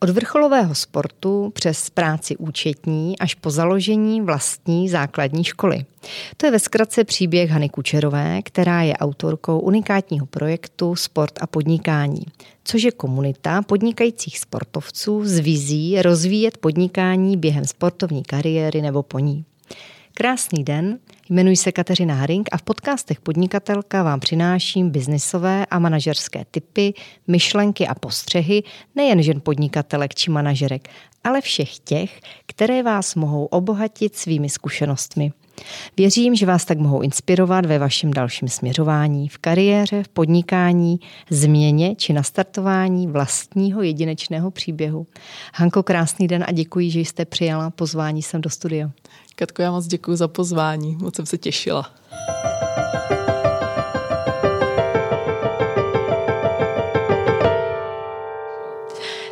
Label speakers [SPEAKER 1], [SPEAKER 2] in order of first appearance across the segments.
[SPEAKER 1] Od vrcholového sportu přes práci účetní až po založení vlastní základní školy. To je ve zkratce příběh Hany Kučerové, která je autorkou unikátního projektu Sport a podnikání, což je komunita podnikajících sportovců s vizí rozvíjet podnikání během sportovní kariéry nebo po ní. Krásný den, jmenuji se Kateřina Haring a v podcastech Podnikatelka vám přináším biznisové a manažerské typy, myšlenky a postřehy nejen žen podnikatelek či manažerek, ale všech těch, které vás mohou obohatit svými zkušenostmi. Věřím, že vás tak mohou inspirovat ve vašem dalším směřování v kariéře, v podnikání, změně či nastartování vlastního jedinečného příběhu. Hanko, krásný den a děkuji, že jste přijala pozvání sem do studia.
[SPEAKER 2] Katko, já moc děkuji za pozvání, moc jsem se těšila.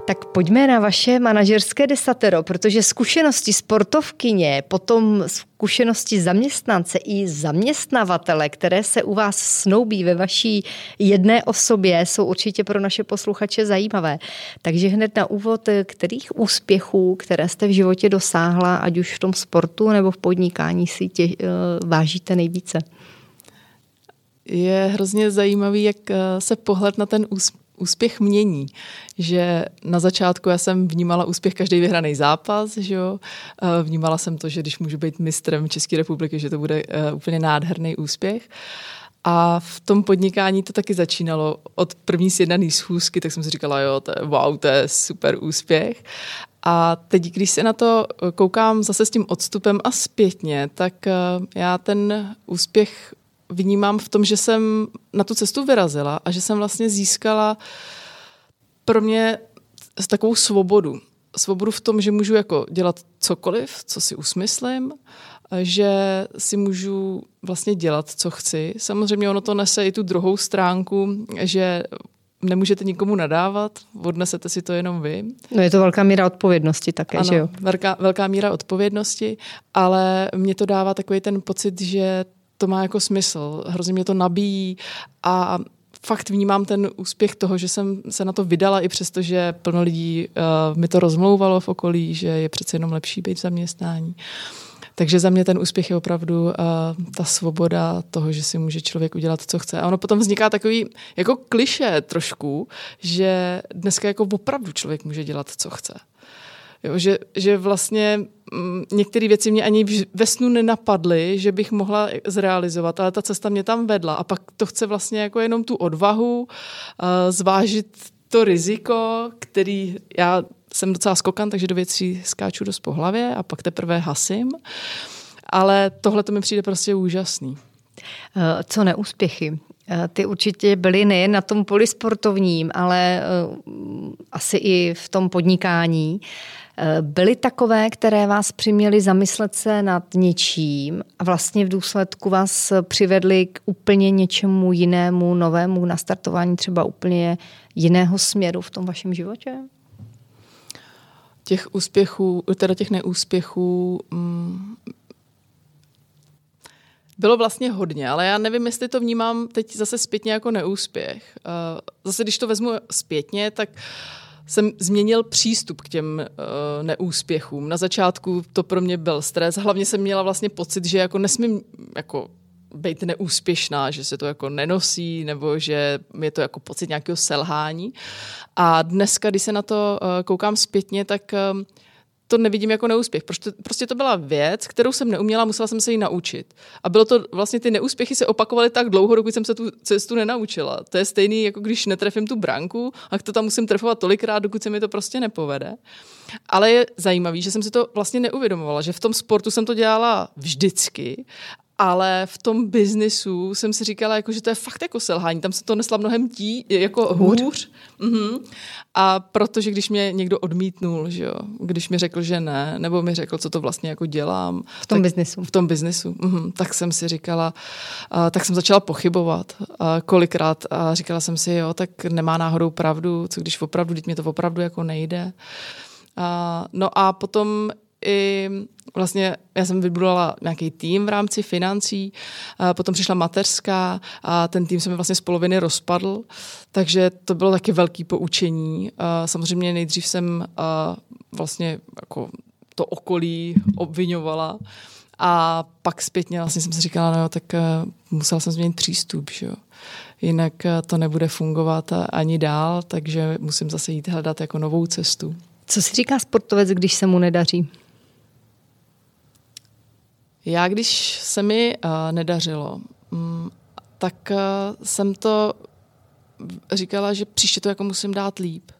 [SPEAKER 1] Tak pojďme na vaše manažerské desatero, protože zkušenosti sportovkyně, potom zkušenosti zaměstnance i zaměstnavatele, které se u vás snoubí ve vaší jedné osobě, jsou určitě pro naše posluchače zajímavé. Takže hned na úvod, kterých úspěchů, které jste v životě dosáhla, ať už v tom sportu nebo v podnikání, si tě, eh, vážíte nejvíce?
[SPEAKER 2] Je hrozně zajímavý, jak eh, se pohled na ten úspěch úspěch mění, že na začátku já jsem vnímala úspěch každý vyhraný zápas, že jo? Eh, vnímala jsem to, že když můžu být mistrem České republiky, že to bude eh, úplně nádherný úspěch. A v tom podnikání to taky začínalo od první sjednaný schůzky, tak jsem si říkala, jo, to je wow, to je super úspěch. A teď, když se na to koukám zase s tím odstupem a zpětně, tak eh, já ten úspěch vnímám v tom, že jsem na tu cestu vyrazila a že jsem vlastně získala pro mě takovou svobodu. Svobodu v tom, že můžu jako dělat cokoliv, co si usmyslím, že si můžu vlastně dělat, co chci. Samozřejmě ono to nese i tu druhou stránku, že nemůžete nikomu nadávat, odnesete si to jenom vy.
[SPEAKER 1] No je to velká míra odpovědnosti také,
[SPEAKER 2] ano,
[SPEAKER 1] že jo?
[SPEAKER 2] Velká, velká míra odpovědnosti, ale mě to dává takový ten pocit, že to má jako smysl, hrozně mě to nabíjí a fakt vnímám ten úspěch toho, že jsem se na to vydala i přesto, že plno lidí uh, mi to rozmlouvalo v okolí, že je přece jenom lepší být v zaměstnání. Takže za mě ten úspěch je opravdu uh, ta svoboda toho, že si může člověk udělat, co chce. A ono potom vzniká takový jako kliše trošku, že dneska jako opravdu člověk může dělat, co chce. Jo, že, že vlastně mm, některé věci mě ani ve snu nenapadly, že bych mohla zrealizovat, ale ta cesta mě tam vedla. A pak to chce vlastně jako jenom tu odvahu, uh, zvážit to riziko, který já jsem docela skokan, takže do věcí skáču dost po hlavě a pak teprve hasím. Ale tohle to mi přijde prostě úžasný.
[SPEAKER 1] Eh, co neúspěchy? Eh, ty určitě byly nejen na tom poli sportovním, ale asi i v tom podnikání. Byly takové, které vás přiměly zamyslet se nad něčím a vlastně v důsledku vás přivedly k úplně něčemu jinému, novému nastartování třeba úplně jiného směru v tom vašem životě?
[SPEAKER 2] Těch úspěchů, teda těch neúspěchů, mm, bylo vlastně hodně, ale já nevím, jestli to vnímám teď zase zpětně jako neúspěch. Eh, zase, když to vezmu zpětně, tak jsem změnil přístup k těm uh, neúspěchům. Na začátku to pro mě byl stres. Hlavně jsem měla vlastně pocit, že jako nesmím jako být neúspěšná, že se to jako nenosí, nebo že je to jako pocit nějakého selhání. A dneska, když se na to uh, koukám zpětně, tak uh, to nevidím jako neúspěch. Prostě, prostě to byla věc, kterou jsem neuměla, musela jsem se ji naučit. A bylo to vlastně ty neúspěchy se opakovaly tak dlouho, dokud jsem se tu cestu nenaučila. To je stejný, jako když netrefím tu branku a to tam musím trefovat tolikrát, dokud se mi to prostě nepovede. Ale je zajímavý, že jsem si to vlastně neuvědomovala, že v tom sportu jsem to dělala vždycky ale v tom biznisu jsem si říkala, jako, že to je fakt jako selhání. Tam se to nesla mnohem tí, jako hůř. hůř. Mm-hmm. A protože když mě někdo odmítnul, že jo, když mi řekl, že ne, nebo mi řekl, co to vlastně jako dělám.
[SPEAKER 1] V tom tak, biznisu.
[SPEAKER 2] V tom biznisu. Mm-hmm. Tak jsem si říkala, a, tak jsem začala pochybovat a kolikrát a říkala jsem si, jo, tak nemá náhodou pravdu, co když opravdu, teď mě to opravdu jako nejde. A, no a potom i vlastně já jsem vybudovala nějaký tým v rámci financí, potom přišla mateřská a ten tým se mi vlastně z poloviny rozpadl, takže to bylo taky velký poučení. Samozřejmě nejdřív jsem vlastně jako to okolí obvinovala a pak zpětně vlastně jsem si říkala, no jo, tak musela jsem změnit přístup, že jo. Jinak to nebude fungovat ani dál, takže musím zase jít hledat jako novou cestu.
[SPEAKER 1] Co si říká sportovec, když se mu nedaří?
[SPEAKER 2] Já, když se mi uh, nedařilo, um, tak uh, jsem to říkala, že příště to jako musím dát líp.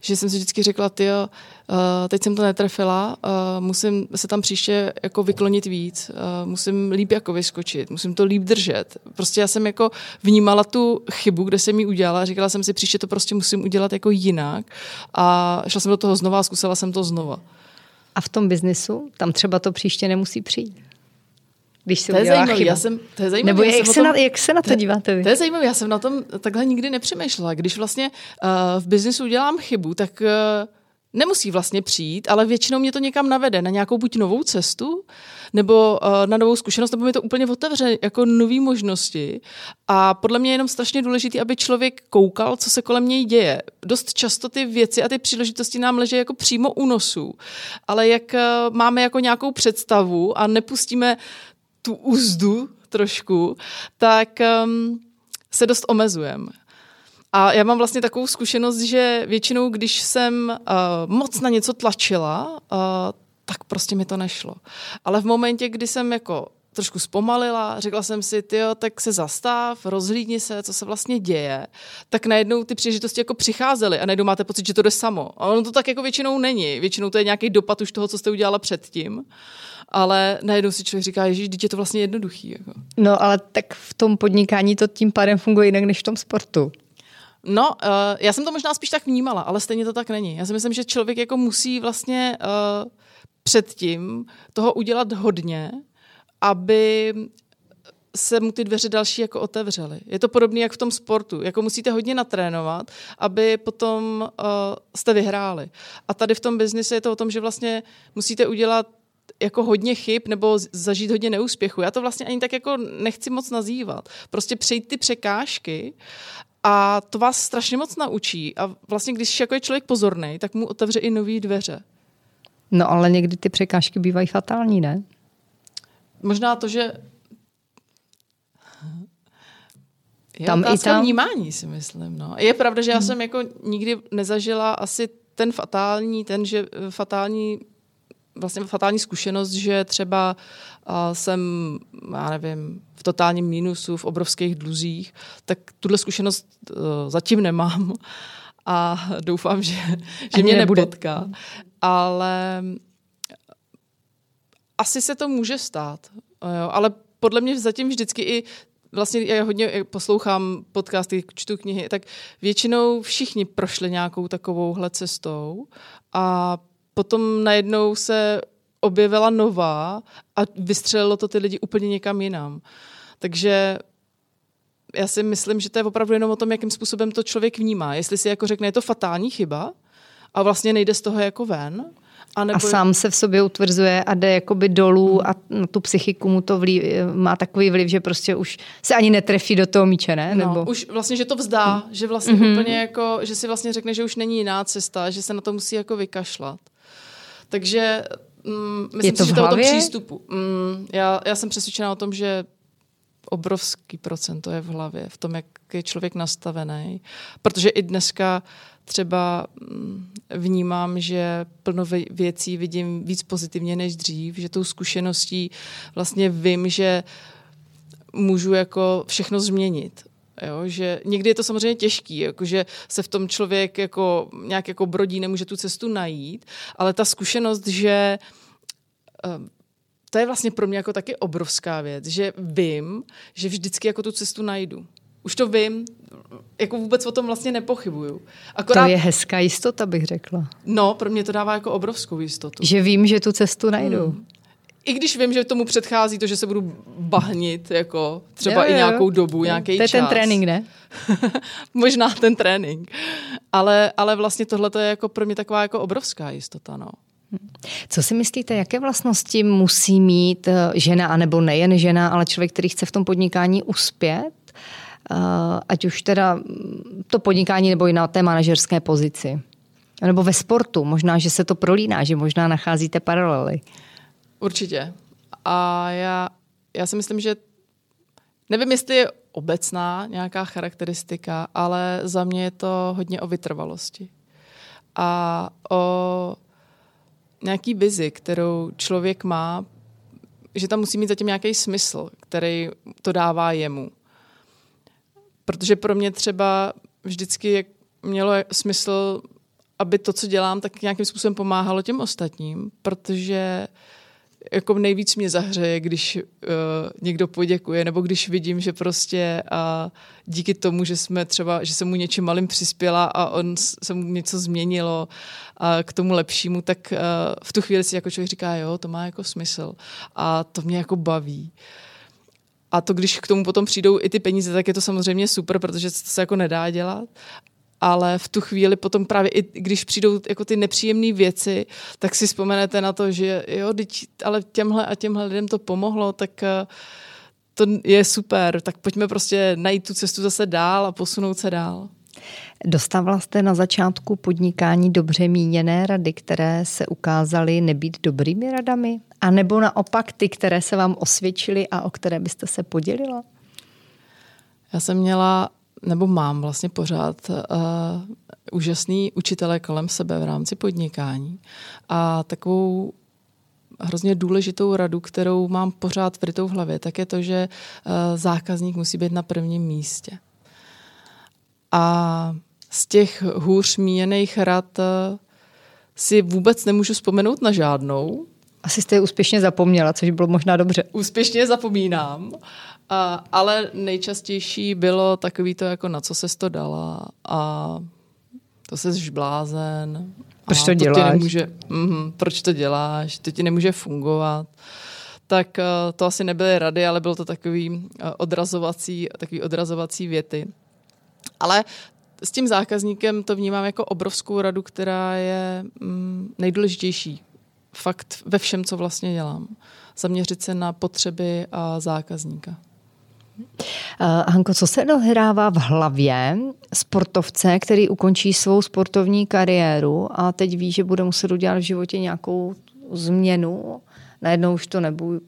[SPEAKER 2] Že jsem si vždycky řekla, ty uh, teď jsem to netrefila, uh, musím se tam příště jako vyklonit víc, uh, musím líp jako vyskočit, musím to líp držet. Prostě já jsem jako vnímala tu chybu, kde jsem ji udělala, říkala jsem si, příště to prostě musím udělat jako jinak a šla jsem do toho znova a zkusila jsem to znova.
[SPEAKER 1] A v tom biznesu, tam třeba to příště nemusí přijít. Když se
[SPEAKER 2] to je zajímavé, já jsem, to je zajímavý,
[SPEAKER 1] Nebo jak, se tom, na, jak se na to, to díváte vy?
[SPEAKER 2] To je zajímavé, já jsem na tom takhle nikdy nepřemýšlela. Když vlastně uh, v biznesu udělám chybu, tak uh, nemusí vlastně přijít, ale většinou mě to někam navede, na nějakou buď novou cestu, nebo uh, na novou zkušenost, nebo mi to úplně otevře jako nové možnosti. A podle mě je jenom strašně důležité, aby člověk koukal, co se kolem něj děje. Dost často ty věci a ty příležitosti nám leží jako přímo u nosu, ale jak uh, máme jako nějakou představu a nepustíme tu úzdu trošku, tak um, se dost omezujeme. A já mám vlastně takovou zkušenost, že většinou, když jsem uh, moc na něco tlačila, uh, tak prostě mi to nešlo. Ale v momentě, kdy jsem jako trošku zpomalila, řekla jsem si, ty tak se zastav, rozhlídni se, co se vlastně děje, tak najednou ty příležitosti jako přicházely a najednou máte pocit, že to jde samo. A ono to tak jako většinou není. Většinou to je nějaký dopad už toho, co jste udělala předtím. Ale najednou si člověk říká, že je to vlastně jednoduchý. Jako.
[SPEAKER 1] No, ale tak v tom podnikání to tím pádem funguje jinak než v tom sportu.
[SPEAKER 2] No, uh, já jsem to možná spíš tak vnímala, ale stejně to tak není. Já si myslím, že člověk jako musí vlastně uh, předtím toho udělat hodně, aby se mu ty dveře další jako otevřely. Je to podobné jak v tom sportu. Jako musíte hodně natrénovat, aby potom uh, jste vyhráli. A tady v tom biznise je to o tom, že vlastně musíte udělat jako hodně chyb nebo zažít hodně neúspěchu. Já to vlastně ani tak jako nechci moc nazývat. Prostě přejít ty překážky a to vás strašně moc naučí. A vlastně, když jako je člověk pozorný, tak mu otevře i nové dveře.
[SPEAKER 1] No ale někdy ty překážky bývají fatální, ne?
[SPEAKER 2] Možná to, že je tam i tam vnímání, si myslím. No. Je pravda, že já hmm. jsem jako nikdy nezažila asi ten fatální, ten, že fatální vlastně fatální zkušenost, že třeba uh, jsem, já nevím, v totálním mínusu, v obrovských dluzích, tak tuhle zkušenost uh, zatím nemám a doufám, že, že mě nebude. nepotká. Ale asi se to může stát. Jo, ale podle mě zatím vždycky i vlastně já hodně poslouchám podcasty, čtu knihy, tak většinou všichni prošli nějakou takovouhle cestou a potom najednou se objevila nová a vystřelilo to ty lidi úplně někam jinam. Takže já si myslím, že to je opravdu jenom o tom, jakým způsobem to člověk vnímá. Jestli si jako řekne, je to fatální chyba a vlastně nejde z toho jako ven,
[SPEAKER 1] a, nebo... a sám se v sobě utvrzuje a jde jakoby dolů a na tu psychiku mu to vliv, má takový vliv, že prostě už se ani netrefí do toho míče, ne?
[SPEAKER 2] No, nebo... už vlastně, že to vzdá, hmm. že vlastně hmm. úplně jako, že si vlastně řekne, že už není jiná cesta, že se na to musí jako vykašlat. Takže mm, myslím je to si, že to o tom přístupu. Mm, já, já jsem přesvědčená o tom, že obrovský procento je v hlavě, v tom, jak je člověk nastavený. Protože i dneska třeba mm, vnímám, že plno věcí vidím víc pozitivně než dřív, že tou zkušeností vlastně vím, že můžu jako všechno změnit. Jo, že někdy je to samozřejmě těžký, jako že se v tom člověk jako nějak jako brodí, nemůže tu cestu najít, ale ta zkušenost, že eh, to je vlastně pro mě jako taky obrovská věc, že vím, že vždycky jako tu cestu najdu. Už to vím, jako vůbec o tom vlastně nepochybuju.
[SPEAKER 1] Akorát, to je hezká jistota, bych řekla.
[SPEAKER 2] No, pro mě to dává jako obrovskou jistotu.
[SPEAKER 1] Že vím, že tu cestu najdu. Hmm.
[SPEAKER 2] I když vím, že tomu předchází to, že se budu bahnit, jako třeba jo, jo, i nějakou dobu, nějaký čas.
[SPEAKER 1] To je ten trénink, ne?
[SPEAKER 2] Možná ten trénink. Ale, ale vlastně tohle je jako pro mě taková jako obrovská jistota, no.
[SPEAKER 1] Co si myslíte, jaké vlastnosti musí mít eh, žena, anebo nejen žena, ale člověk, který chce v tom podnikání uspět? Eh, ať už teda to podnikání nebo i na té manažerské pozici. Nebo ve sportu. Možná, že se to prolíná, že možná nacházíte paralely.
[SPEAKER 2] Určitě. A já, já si myslím, že nevím, jestli je obecná nějaká charakteristika, ale za mě je to hodně o vytrvalosti. A o nějaký vizi, kterou člověk má, že tam musí mít zatím nějaký smysl, který to dává jemu. Protože pro mě třeba vždycky mělo smysl, aby to, co dělám, tak nějakým způsobem pomáhalo těm ostatním, protože jako nejvíc mě zahřeje, když uh, někdo poděkuje, nebo když vidím, že prostě uh, díky tomu, že jsme třeba, že se mu něčím malým přispěla a on se mu něco změnilo uh, k tomu lepšímu, tak uh, v tu chvíli si jako člověk říká, jo, to má jako smysl a to mě jako baví. A to, když k tomu potom přijdou i ty peníze, tak je to samozřejmě super, protože to se jako nedá dělat ale v tu chvíli potom právě i když přijdou jako ty nepříjemné věci, tak si vzpomenete na to, že jo, ale těmhle a těmhle lidem to pomohlo, tak eh, to je super, tak pojďme prostě najít tu cestu zase dál a posunout se dál.
[SPEAKER 1] Dostávala jste na začátku podnikání dobře míněné rady, které se ukázaly nebýt dobrými radami? A nebo naopak ty, které se vám osvědčily a o které byste se podělila?
[SPEAKER 2] Já jsem měla nebo mám vlastně pořád uh, úžasný učitele kolem sebe v rámci podnikání. A takovou hrozně důležitou radu, kterou mám pořád vrytou v hlavě, tak je to, že uh, zákazník musí být na prvním místě. A z těch hůř míněných rad uh, si vůbec nemůžu vzpomenout na žádnou.
[SPEAKER 1] Asi jste je úspěšně zapomněla, což bylo možná dobře.
[SPEAKER 2] Úspěšně zapomínám. A, ale nejčastější bylo takový to, jako na co se to dala a to se blázen.
[SPEAKER 1] Proč to, to děláš?
[SPEAKER 2] Nemůže, mm, proč to děláš? To ti nemůže fungovat. Tak uh, to asi nebyly rady, ale bylo to takový uh, odrazovací, takový odrazovací věty. Ale s tím zákazníkem to vnímám jako obrovskou radu, která je mm, nejdůležitější fakt ve všem, co vlastně dělám. Zaměřit se na potřeby a zákazníka.
[SPEAKER 1] Uh, Hanko, co se dohrává v hlavě sportovce, který ukončí svou sportovní kariéru a teď ví, že bude muset udělat v životě nějakou změnu? Najednou už to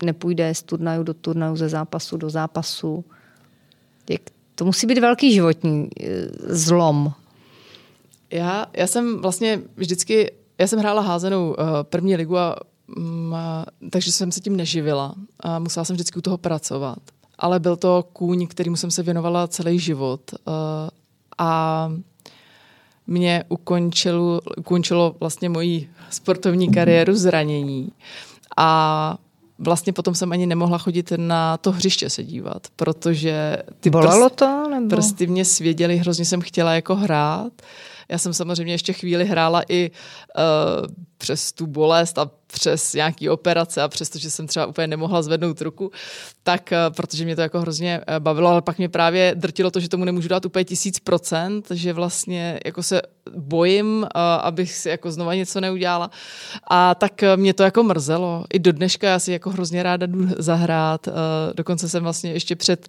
[SPEAKER 1] nepůjde z turnaju do turnaju, ze zápasu do zápasu. Jak, to musí být velký životní eh, zlom.
[SPEAKER 2] Já, já jsem vlastně vždycky, já jsem hrála házenou uh, první ligu a um, takže jsem se tím neživila a musela jsem vždycky u toho pracovat ale byl to kůň, kterýmu jsem se věnovala celý život. Uh, a mě ukončilo, ukončilo vlastně moji sportovní kariéru zranění. A vlastně potom jsem ani nemohla chodit na to hřiště se dívat, protože
[SPEAKER 1] ty Bolelo prst, to, nebo?
[SPEAKER 2] prsty mě svěděly, hrozně jsem chtěla jako hrát. Já jsem samozřejmě ještě chvíli hrála i uh, přes tu bolest a přes nějaký operace a přesto, že jsem třeba úplně nemohla zvednout ruku, tak eh, protože mě to jako hrozně eh, bavilo, ale pak mě právě drtilo to, že tomu nemůžu dát úplně tisíc procent, že vlastně jako se bojím, eh, abych si jako znova něco neudělala. A tak mě to jako mrzelo. I do dneška já si jako hrozně ráda jdu zahrát. Dokonce jsem vlastně ještě před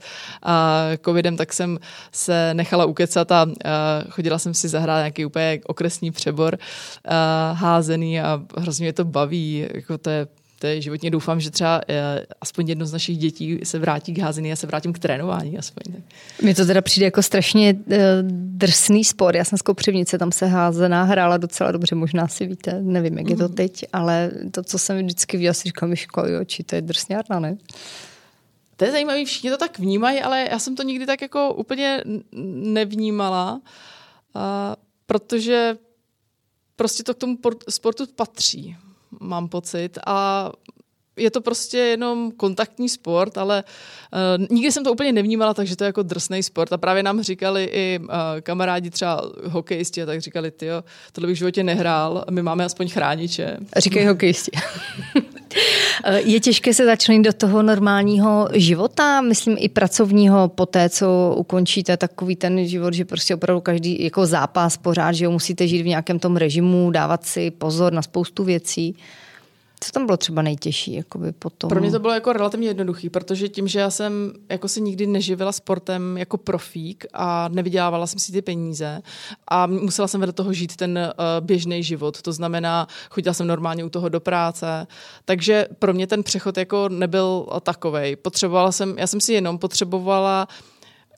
[SPEAKER 2] covidem, tak jsem se nechala ukecat a chodila jsem si zahrát nějaký úplně okresní přebor házený a hrozně mě to baví. Jako to je to je životně doufám, že třeba eh, aspoň jedno z našich dětí se vrátí k házení a se vrátím k trénování. Aspoň.
[SPEAKER 1] Mně to teda přijde jako strašně eh, drsný sport. Já jsem z Kopřivnice, tam se házená hrála docela dobře, možná si víte, nevím, jak je to mhm. teď, ale to, co jsem vždycky viděla, si říkám, Miško, či to je drsňárna, ne?
[SPEAKER 2] To je zajímavé, všichni to tak vnímají, ale já jsem to nikdy tak jako úplně nevnímala, a, protože prostě to k tomu sportu patří, mám pocit. A je to prostě jenom kontaktní sport, ale uh, nikdy jsem to úplně nevnímala, takže to je jako drsný sport. A právě nám říkali i uh, kamarádi, třeba hokejisti, tak říkali, ty tohle bych v životě nehrál, my máme aspoň chrániče.
[SPEAKER 1] Říkají hokejisti. Je těžké se začlenit do toho normálního života, myslím i pracovního, po té, co ukončíte takový ten život, že prostě opravdu každý jako zápas pořád, že musíte žít v nějakém tom režimu, dávat si pozor na spoustu věcí. Co tam bylo třeba nejtěžší? Jakoby potom?
[SPEAKER 2] Pro mě to bylo jako relativně jednoduchý, protože tím, že já jsem jako se nikdy neživila sportem jako profík a nevydělávala jsem si ty peníze a musela jsem vedle toho žít ten uh, běžný život. To znamená, chodila jsem normálně u toho do práce, takže pro mě ten přechod jako nebyl takovej. Potřebovala jsem, já jsem si jenom potřebovala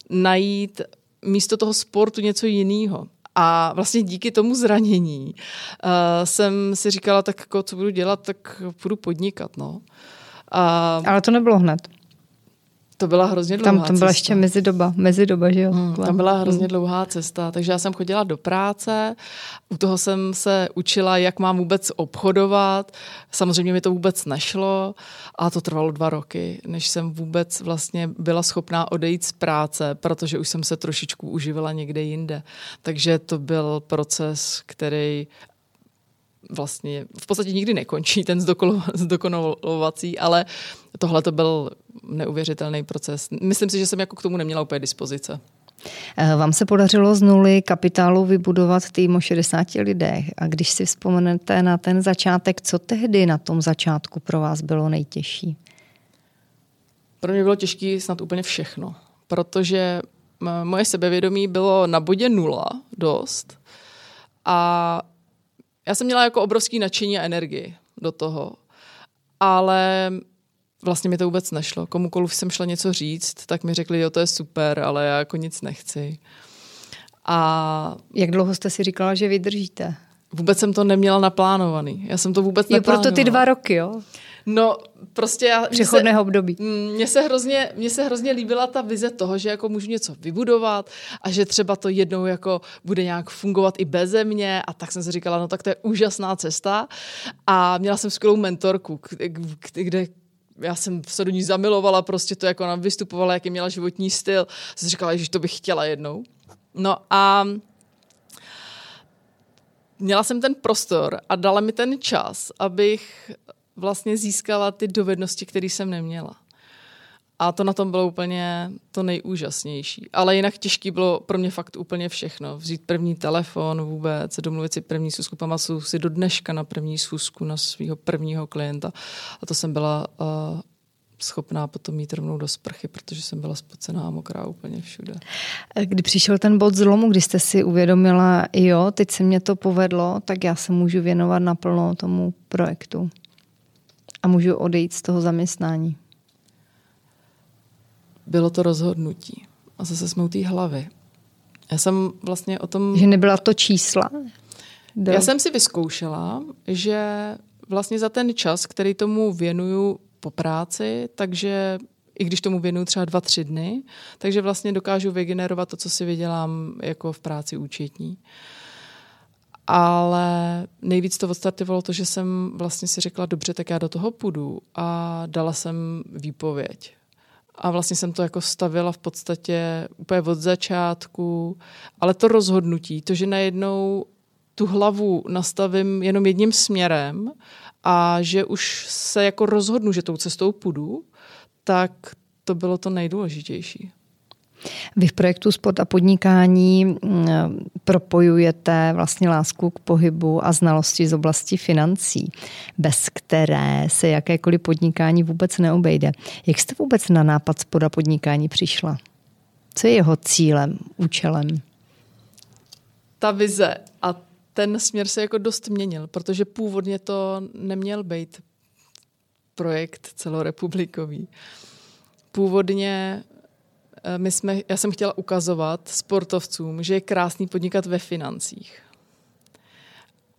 [SPEAKER 2] najít místo toho sportu něco jiného. A vlastně díky tomu zranění uh, jsem si říkala, tak jako, co budu dělat, tak budu podnikat. No.
[SPEAKER 1] Uh, Ale to nebylo hned.
[SPEAKER 2] To byla hrozně dlouhá
[SPEAKER 1] Tam, tam byla cesta. ještě mezidoba, mezidoba, že jo?
[SPEAKER 2] Hmm, tam byla hrozně hmm. dlouhá cesta, takže já jsem chodila do práce, u toho jsem se učila, jak mám vůbec obchodovat, samozřejmě mi to vůbec nešlo a to trvalo dva roky, než jsem vůbec vlastně byla schopná odejít z práce, protože už jsem se trošičku uživila někde jinde. Takže to byl proces, který vlastně v podstatě nikdy nekončí, ten zdokonalovací, ale tohle to byl neuvěřitelný proces. Myslím si, že jsem jako k tomu neměla úplně dispozice.
[SPEAKER 1] Eh, vám se podařilo z nuly kapitálu vybudovat tým o 60 lidech. A když si vzpomenete na ten začátek, co tehdy na tom začátku pro vás bylo nejtěžší?
[SPEAKER 2] Pro mě bylo těžké snad úplně všechno, protože moje sebevědomí bylo na bodě nula dost a já jsem měla jako obrovský nadšení a energii do toho, ale vlastně mi to vůbec nešlo. Komukoliv jsem šla něco říct, tak mi řekli, jo, to je super, ale já jako nic nechci.
[SPEAKER 1] A... Jak dlouho jste si říkala, že vydržíte?
[SPEAKER 2] Vůbec jsem to neměla naplánovaný. Já jsem to vůbec.
[SPEAKER 1] Je proto ty dva roky, jo?
[SPEAKER 2] No, prostě já...
[SPEAKER 1] Přechodného období.
[SPEAKER 2] Mně se, hrozně, mně se hrozně líbila ta vize toho, že jako můžu něco vybudovat a že třeba to jednou jako bude nějak fungovat i bez mě a tak jsem si říkala, no tak to je úžasná cesta a měla jsem skvělou mentorku, kde já jsem se do ní zamilovala, prostě to, jako ona vystupovala, jaký měla životní styl. Jsem říkala, že to bych chtěla jednou. No a měla jsem ten prostor a dala mi ten čas, abych vlastně získala ty dovednosti, které jsem neměla. A to na tom bylo úplně to nejúžasnější. Ale jinak těžký bylo pro mě fakt úplně všechno. Vzít první telefon vůbec, domluvit si první schůzku. Pamatuju si do dneška na první schůzku na svého prvního klienta. A to jsem byla uh, schopná potom mít rovnou do sprchy, protože jsem byla spocená a mokrá úplně všude.
[SPEAKER 1] Kdy přišel ten bod zlomu, kdy jste si uvědomila, jo, teď se mě to povedlo, tak já se můžu věnovat naplno tomu projektu a můžu odejít z toho zaměstnání?
[SPEAKER 2] Bylo to rozhodnutí. A zase jsme u té hlavy. Já jsem vlastně o tom...
[SPEAKER 1] Že nebyla to čísla?
[SPEAKER 2] Byl... Já jsem si vyzkoušela, že vlastně za ten čas, který tomu věnuju po práci, takže i když tomu věnuju třeba dva, tři dny, takže vlastně dokážu vygenerovat to, co si vydělám jako v práci účetní. Ale nejvíc to odstartovalo to, že jsem vlastně si řekla, dobře, tak já do toho půjdu a dala jsem výpověď. A vlastně jsem to jako stavila v podstatě úplně od začátku, ale to rozhodnutí, to, že najednou tu hlavu nastavím jenom jedním směrem a že už se jako rozhodnu, že tou cestou půjdu, tak to bylo to nejdůležitější.
[SPEAKER 1] Vy v projektu Sport a podnikání mm, propojujete vlastně lásku k pohybu a znalosti z oblasti financí, bez které se jakékoliv podnikání vůbec neobejde. Jak jste vůbec na nápad Sport a podnikání přišla? Co je jeho cílem, účelem?
[SPEAKER 2] Ta vize a ten směr se jako dost měnil, protože původně to neměl být projekt celorepublikový. Původně Eh, my jsme, já jsem chtěla ukazovat sportovcům, že je krásný podnikat ve financích.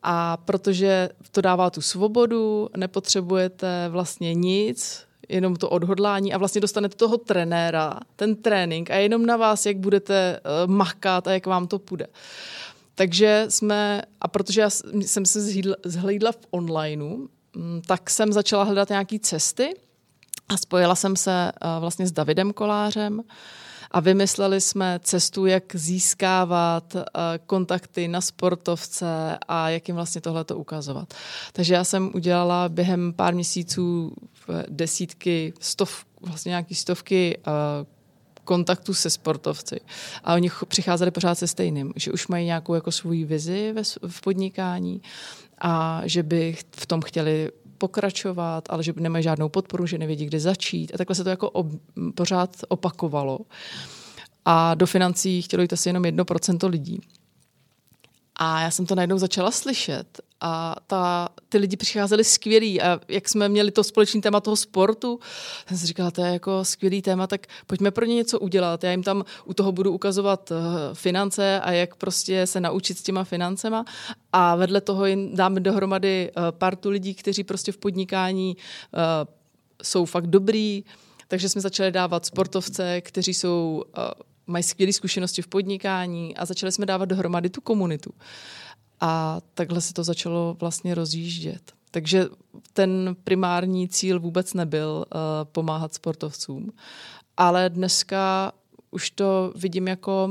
[SPEAKER 2] A protože to dává tu svobodu, nepotřebujete vlastně nic, jenom to odhodlání a vlastně dostanete toho trenéra, ten trénink a jenom na vás, jak budete uh, makat a jak vám to půjde. Takže jsme, a protože já jsem se zhlídla v onlineu, mm, tak jsem začala hledat nějaké cesty, A spojila jsem se vlastně s Davidem Kolářem, a vymysleli jsme cestu, jak získávat kontakty na sportovce a jak jim vlastně tohle to ukazovat. Takže já jsem udělala během pár měsíců desítky, stov, vlastně nějaký stovky kontaktu se sportovci. A oni přicházeli pořád se stejným, že už mají nějakou jako svůj vizi ve, v podnikání a že by v tom chtěli pokračovat, ale že nemají žádnou podporu, že nevědí, kde začít. A takhle se to jako ob, pořád opakovalo. A do financí chtělo jít asi jenom jedno procento lidí. A já jsem to najednou začala slyšet. A ta, ty lidi přicházeli skvělí. A jak jsme měli to společný téma toho sportu, jsem si říkala, to je jako skvělý téma, tak pojďme pro ně něco udělat. Já jim tam u toho budu ukazovat uh, finance a jak prostě se naučit s těma financema. A vedle toho jim dáme dohromady uh, partu lidí, kteří prostě v podnikání uh, jsou fakt dobrý, takže jsme začali dávat sportovce, kteří jsou mají skvělé zkušenosti v podnikání a začali jsme dávat dohromady tu komunitu. A takhle se to začalo vlastně rozjíždět. Takže ten primární cíl vůbec nebyl uh, pomáhat sportovcům. Ale dneska už to vidím jako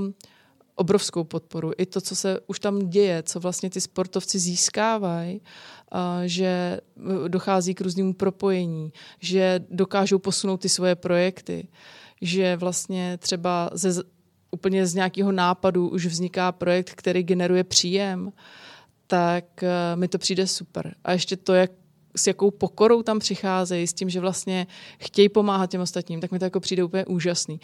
[SPEAKER 2] obrovskou podporu. I to, co se už tam děje, co vlastně ty sportovci získávají, uh, že dochází k různému propojení, že dokážou posunout ty svoje projekty, že vlastně třeba ze úplně z nějakého nápadu už vzniká projekt, který generuje příjem, tak uh, mi to přijde super. A ještě to, jak s jakou pokorou tam přicházejí, s tím, že vlastně chtějí pomáhat těm ostatním, tak mi to jako přijde úplně úžasný.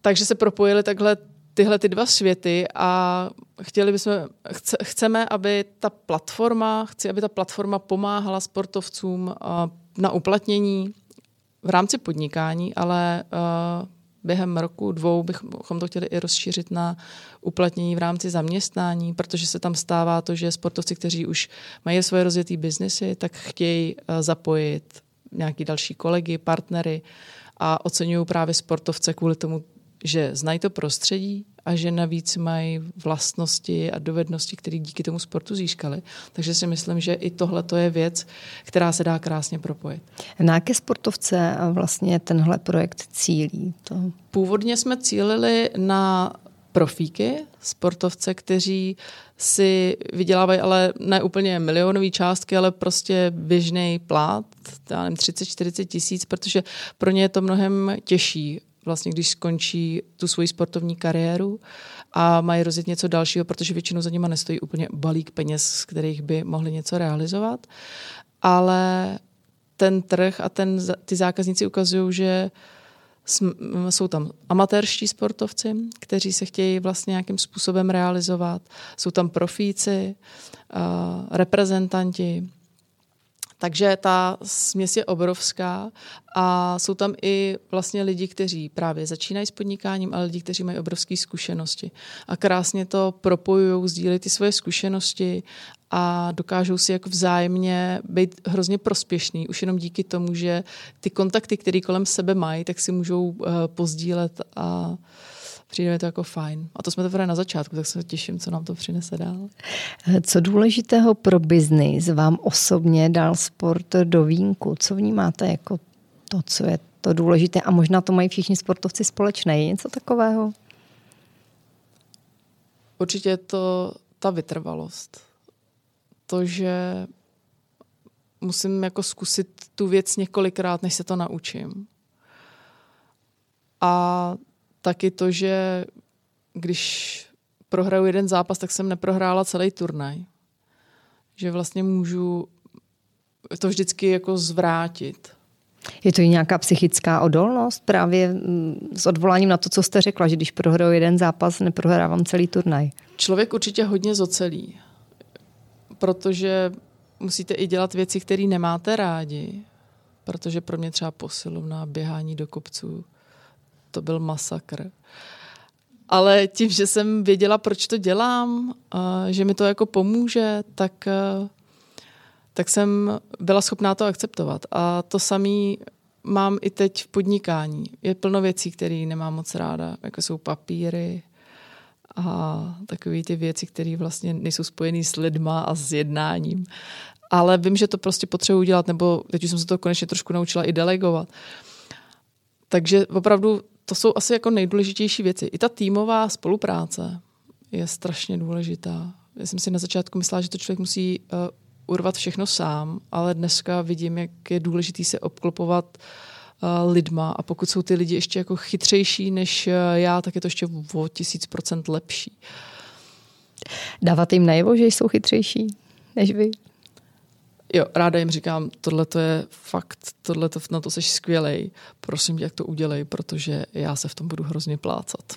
[SPEAKER 2] Takže se propojili takhle tyhle ty dva světy a chtěli bychom, chce, chceme, aby ta platforma, chci, aby ta platforma pomáhala sportovcům uh, na uplatnění v rámci podnikání, ale uh, během roku, dvou bychom to chtěli i rozšířit na uplatnění v rámci zaměstnání, protože se tam stává to, že sportovci, kteří už mají svoje rozjetý biznesy, tak chtějí eh, zapojit nějaký další kolegy, partnery a oceňují právě sportovce kvůli tomu, že znají to prostředí a že navíc mají vlastnosti a dovednosti, které díky tomu sportu získali. Takže si myslím, že i tohle to je věc, která se dá krásně propojit.
[SPEAKER 1] Na jaké sportovce vlastně tenhle projekt cílí? To...
[SPEAKER 2] Původně jsme cílili na profíky, sportovce, kteří si vydělávají ale ne úplně milionové částky, ale prostě běžný plát, 30-40 tisíc, protože pro ně je to mnohem těžší vlastně když skončí tu svoji sportovní kariéru a mají rozjet něco dalšího, protože většinou za nima nestojí úplně balík peněz, z kterých by mohli něco realizovat. Ale ten trh a ten, ty zákazníci ukazují, že jsou tam amatérští sportovci, kteří se chtějí vlastně nějakým způsobem realizovat, jsou tam profíci, reprezentanti, takže ta směs je obrovská a jsou tam i vlastně lidi, kteří právě začínají s podnikáním, ale lidi, kteří mají obrovské zkušenosti. A krásně to propojují, sdílejí ty svoje zkušenosti a dokážou si jako vzájemně být hrozně prospěšný, už jenom díky tomu, že ty kontakty, které kolem sebe mají, tak si můžou uh, pozdílet a přijde mi to jako fajn. A to jsme teprve na začátku, tak se těším, co nám to přinese dál.
[SPEAKER 1] Co důležitého pro biznis vám osobně dal sport do vínku? Co vnímáte jako to, co je to důležité? A možná to mají všichni sportovci společné. Je něco takového?
[SPEAKER 2] Určitě je to ta vytrvalost. To, že musím jako zkusit tu věc několikrát, než se to naučím. A taky to, že když prohraju jeden zápas, tak jsem neprohrála celý turnaj. Že vlastně můžu to vždycky jako zvrátit.
[SPEAKER 1] Je to i nějaká psychická odolnost právě mm, s odvoláním na to, co jste řekla, že když prohraju jeden zápas, neprohrávám celý turnaj.
[SPEAKER 2] Člověk určitě hodně zocelí, protože musíte i dělat věci, které nemáte rádi, protože pro mě třeba posilovná běhání do kopců to byl masakr. Ale tím, že jsem věděla, proč to dělám, že mi to jako pomůže, tak, tak jsem byla schopná to akceptovat. A to samé mám i teď v podnikání. Je plno věcí, které nemám moc ráda, jako jsou papíry a takové ty věci, které vlastně nejsou spojené s lidma a s jednáním. ale vím, že to prostě potřebuji udělat, nebo teď už jsem se to konečně trošku naučila i delegovat. Takže opravdu to jsou asi jako nejdůležitější věci. I ta týmová spolupráce je strašně důležitá. Já jsem si na začátku myslela, že to člověk musí uh, urvat všechno sám, ale dneska vidím, jak je důležitý se obklopovat uh, lidma a pokud jsou ty lidi ještě jako chytřejší než uh, já, tak je to ještě o tisíc procent lepší.
[SPEAKER 1] Dávat jim najevo, že jsou chytřejší než vy?
[SPEAKER 2] Jo, ráda jim říkám, tohle to je fakt, tohle to, na to jsi skvělej, prosím tě, jak to udělej, protože já se v tom budu hrozně plácat.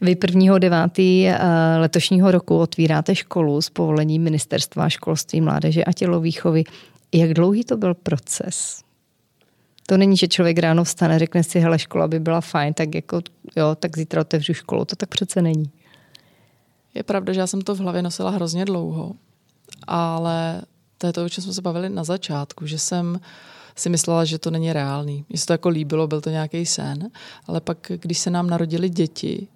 [SPEAKER 1] Vy 1.9. Eh, letošního roku otvíráte školu s povolením Ministerstva školství, mládeže a tělovýchovy. Jak dlouhý to byl proces? To není, že člověk ráno vstane, řekne si, hele, škola by byla fajn, tak jako, jo, tak zítra otevřu školu. To tak přece není.
[SPEAKER 2] Je pravda, že já jsem to v hlavě nosila hrozně dlouho, ale to je to, o čem jsme se bavili na začátku, že jsem si myslela, že to není reálný. Mně se to jako líbilo, byl to nějaký sen, ale pak, když se nám narodili děti,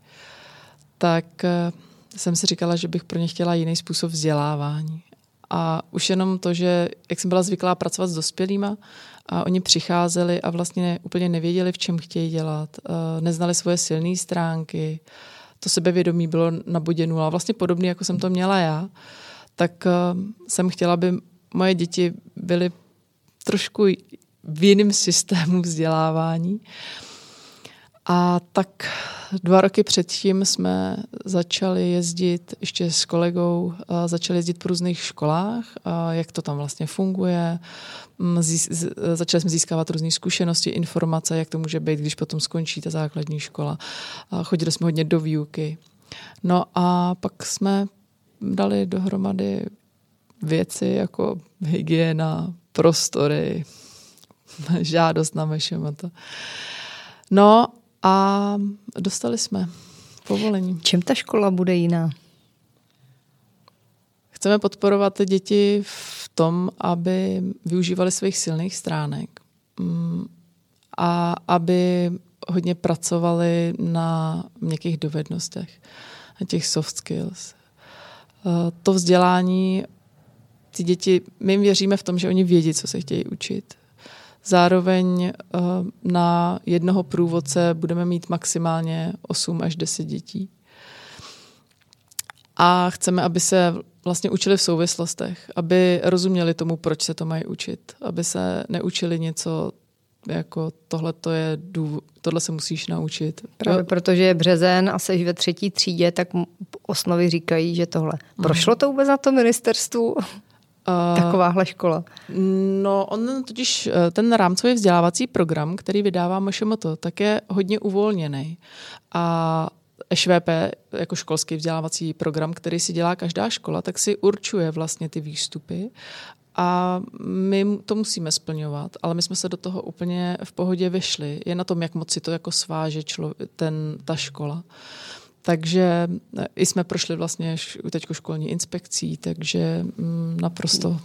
[SPEAKER 2] tak eh, jsem si říkala, že bych pro ně chtěla jiný způsob vzdělávání. A už jenom to, že jak jsem byla zvyklá pracovat s dospělýma a oni přicházeli a vlastně úplně nevěděli, v čem chtějí dělat, eh, neznali svoje silné stránky, to sebevědomí bylo na bodě nula, vlastně podobný, jako jsem to měla já, tak eh, jsem chtěla, aby moje děti byly trošku v jiném systému vzdělávání. A tak dva roky předtím jsme začali jezdit ještě s kolegou, začali jezdit po různých školách, jak to tam vlastně funguje. Mm, začali jsme získávat různé zkušenosti, informace, jak to může být, když potom skončí ta základní škola. Chodili jsme hodně do výuky. No a pak jsme dali dohromady věci jako hygiena, prostory, žádost na MŠMT. No a dostali jsme povolení.
[SPEAKER 1] Čím ta škola bude jiná?
[SPEAKER 2] Chceme podporovat děti v tom, aby využívali svých silných stránek mm, a aby hodně pracovali na měkkých dovednostech, na těch soft skills. Eh, to vzdělání ty děti, my jim věříme v tom, že oni vědí, co se chtějí učit. Zároveň eh, na jednoho průvodce budeme mít maximálně 8 až 10 dětí. A chceme, aby se vlastně učili v souvislostech, aby rozuměli tomu, proč se to mají učit, aby se neučili něco jako tohle to je důvod, tohle se musíš naučit.
[SPEAKER 1] Právě protože je březen a seš ve třetí třídě, tak osnovy říkají, že tohle. Prošlo to vůbec na to ministerstvu? Takováhle škola.
[SPEAKER 2] No, on totiž, eh, ten rámcový vzdělávací program, který vydává MŠMT, tak je hodně uvolněný. A ŠVP, jako školský vzdělávací program, který si dělá každá škola, tak si určuje vlastně ty výstupy a my to musíme splňovat, ale my jsme se do toho úplně v pohodě vyšli. Je na tom, jak moc si to jako sváže člo, ten, ta škola. Takže eh, i jsme prošli vlastně teď školní inspekcí, takže mm, naprosto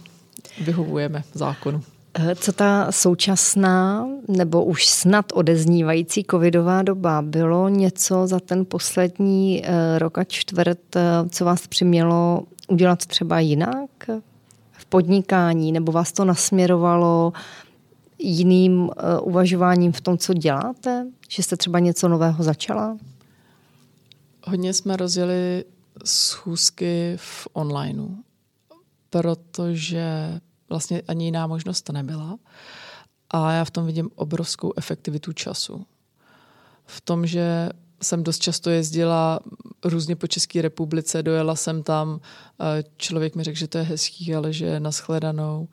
[SPEAKER 2] vyhovujeme zákonu.
[SPEAKER 1] Eh, co ta současná nebo už snad odeznívající covidová doba? Bylo něco za ten poslední eh, rok a čtvrt, co vás přimělo udělat třeba jinak v podnikání, nebo vás to nasměrovalo jiným uvažováním v tom, co děláte? Že jste třeba něco nového začala?
[SPEAKER 2] Hodně jsme rozjeli schůzky v onlineu, protože vlastně ani jiná možnost nebyla. A já v tom vidím obrovskou efektivitu času. V tom, že jsem dost často jezdila různě po České republice, dojela jsem tam, člověk mi řekl, že to je hezký, ale že je naschledanou.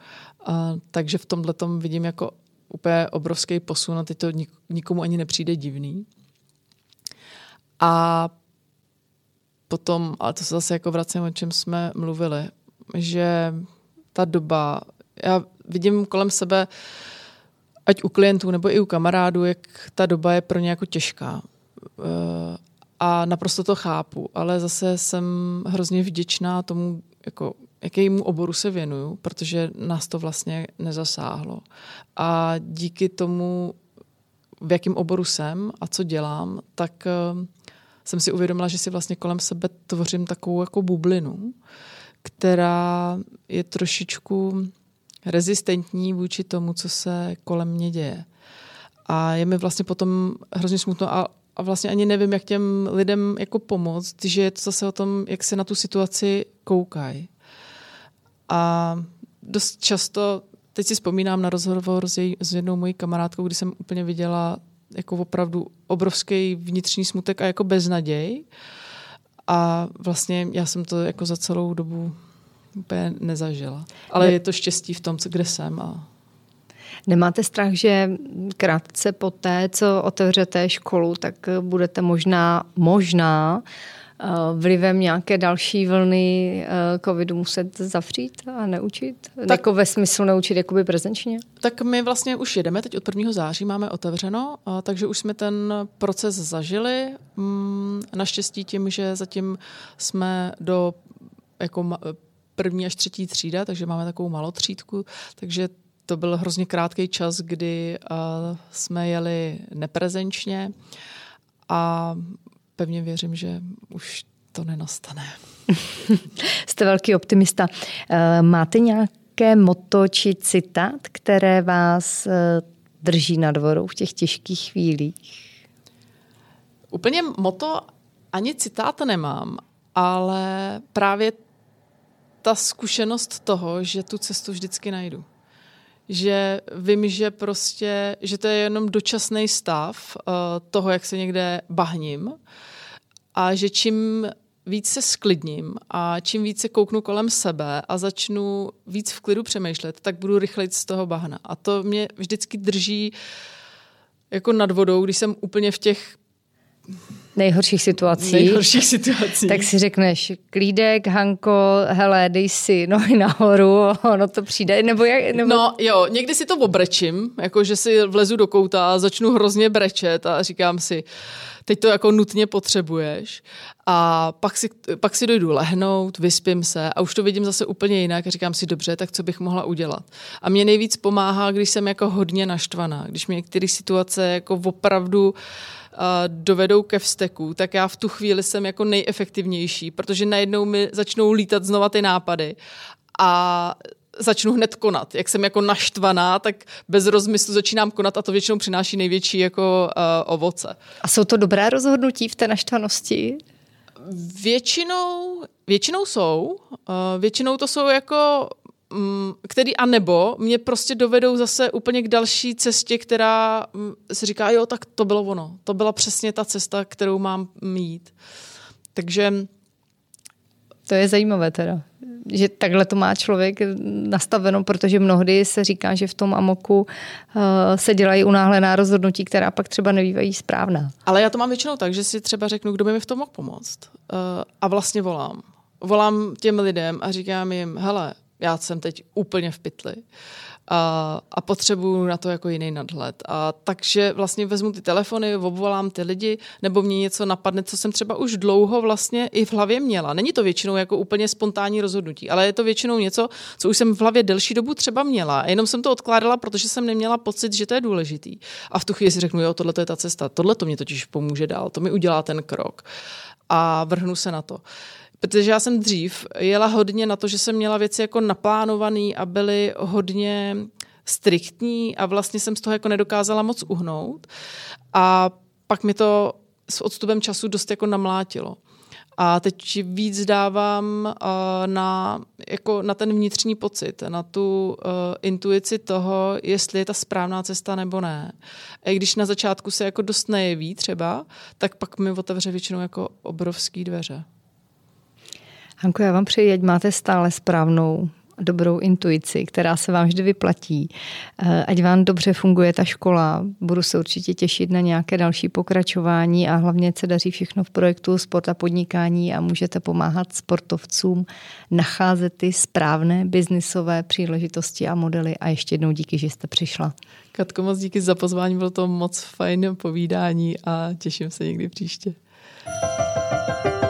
[SPEAKER 2] A, takže v tomhle tom vidím jako úplně obrovský posun a teď to nikomu ani nepřijde divný. A potom, ale to se zase jako vracím, o čem jsme mluvili, že ta doba, já vidím kolem sebe, ať u klientů nebo i u kamarádů, jak ta doba je pro ně jako těžká. Eh, a naprosto to chápu, ale zase jsem hrozně vděčná tomu, jako, jakému oboru se věnuju, protože nás to vlastně nezasáhlo. A díky tomu, v jakém oboru jsem a co dělám, tak uh, jsem si uvědomila, že si vlastně kolem sebe tvořím takovou jako bublinu, která je trošičku rezistentní vůči tomu, co se kolem mě děje. A je mi vlastně potom hrozně smutno a, a vlastně ani nevím, jak těm lidem jako pomoct, že je to zase o tom, jak se na tu situaci koukají. A dost často, teď si vzpomínám na rozhovor s, jej, s jednou mojí kamarádkou, kdy jsem úplně viděla jako opravdu obrovský vnitřní smutek a jako beznaděj. A vlastně já jsem to jako za celou dobu úplně nezažila. Ale ne. je to štěstí v tom, kde jsem. A...
[SPEAKER 1] Nemáte strach, že krátce po té, co otevřete školu, tak budete možná, možná vlivem nějaké další vlny eh, covidu muset zavřít a neučit? Tak, jako ve smyslu neučit jakoby prezenčně?
[SPEAKER 2] Tak my vlastně už jedeme, teď od 1. září máme otevřeno, takže už jsme ten proces zažili. Mm, naštěstí tím, že zatím jsme do jako první až třetí třída, takže máme takovou malotřídku, takže to byl hrozně krátký čas, kdy jsme jeli neprezenčně a pevně věřím, že už to nenastane.
[SPEAKER 1] Jste velký optimista. Eh, máte nějaké moto či citát, které vás eh, drží na dvoru v těch těžkých chvílích?
[SPEAKER 2] Úplně moto ani citát nemám, ale právě ta zkušenost toho, že tu cestu vždycky najdu že vím, že prostě, že to je jenom dočasný stav uh, toho, jak se někde bahním a že čím víc se sklidním a čím více kouknu kolem sebe a začnu víc v klidu přemýšlet, tak budu rychleji z toho bahna. A to mě vždycky drží jako nad vodou, když jsem úplně v těch
[SPEAKER 1] nejhorších situací.
[SPEAKER 2] Nejhorších situací.
[SPEAKER 1] Tak si řekneš, klídek, Hanko, hele, dej si nohy nahoru, ono to přijde, nebo jak? Nebo...
[SPEAKER 2] No jo, někdy si to obrečím, jako že si vlezu do kouta a začnu hrozně brečet a říkám si, teď to jako nutně potřebuješ a pak si, pak si dojdu lehnout, vyspím se a už to vidím zase úplně jinak a říkám si, dobře, tak co bych mohla udělat. A mě nejvíc pomáhá, když jsem jako hodně naštvaná, když mě některé situace jako opravdu uh, dovedou ke vzteku, tak já v tu chvíli jsem jako nejefektivnější, protože najednou mi začnou lítat znova ty nápady a začnu hned konat. Jak jsem jako naštvaná, tak bez rozmyslu začínám konat a to většinou přináší největší jako uh, ovoce.
[SPEAKER 1] A jsou to dobré rozhodnutí v té naštvanosti?
[SPEAKER 2] Většinou, většinou jsou. Uh, většinou to jsou jako který a nebo mě prostě dovedou zase úplně k další cestě, která mm, si říká, jo, tak to bylo ono. To byla přesně ta cesta, kterou mám mít. Takže...
[SPEAKER 1] To je zajímavé teda, že takhle to má člověk nastaveno, protože mnohdy se říká, že v tom amoku uh, se dělají unáhlená rozhodnutí, která pak třeba nevývají správná.
[SPEAKER 2] Ale já to mám většinou tak, že si třeba řeknu, kdo by mi v tom mohl pomoct. Uh, a vlastně volám. Volám těm lidem a říkám jim, hele, já jsem teď úplně v pytli a, a potřebuju na to jako jiný nadhled. A takže vlastně vezmu ty telefony, obvolám ty lidi, nebo mě něco napadne, co jsem třeba už dlouho vlastně i v hlavě měla. Není to většinou jako úplně spontánní rozhodnutí, ale je to většinou něco, co už jsem v hlavě delší dobu třeba měla. A jenom jsem to odkládala, protože jsem neměla pocit, že to je důležitý. A v tu chvíli si řeknu, jo, tohle je ta cesta, tohle to mě totiž pomůže dál, to mi udělá ten krok. A vrhnu se na to. Protože já jsem dřív jela hodně na to, že jsem měla věci jako naplánované a byly hodně striktní a vlastně jsem z toho jako nedokázala moc uhnout. A pak mi to s odstupem času dost jako namlátilo. A teď víc dávám uh, na, jako na ten vnitřní pocit, na tu uh, intuici toho, jestli je ta správná cesta nebo ne. A i když na začátku se jako dost nejeví třeba, tak pak mi otevře většinou jako obrovský dveře.
[SPEAKER 1] Hanko, já vám přeji, ať máte stále správnou dobrou intuici, která se vám vždy vyplatí. Eh, ať vám dobře funguje ta škola. Budu se určitě těšit na nějaké další pokračování a hlavně se daří všechno v projektu Sport a podnikání a můžete pomáhat sportovcům nacházet ty správné biznisové příležitosti a modely. A ještě jednou díky, že jste přišla.
[SPEAKER 2] Katko, moc díky za pozvání, bylo to moc fajn povídání a těším se někdy příště. thank you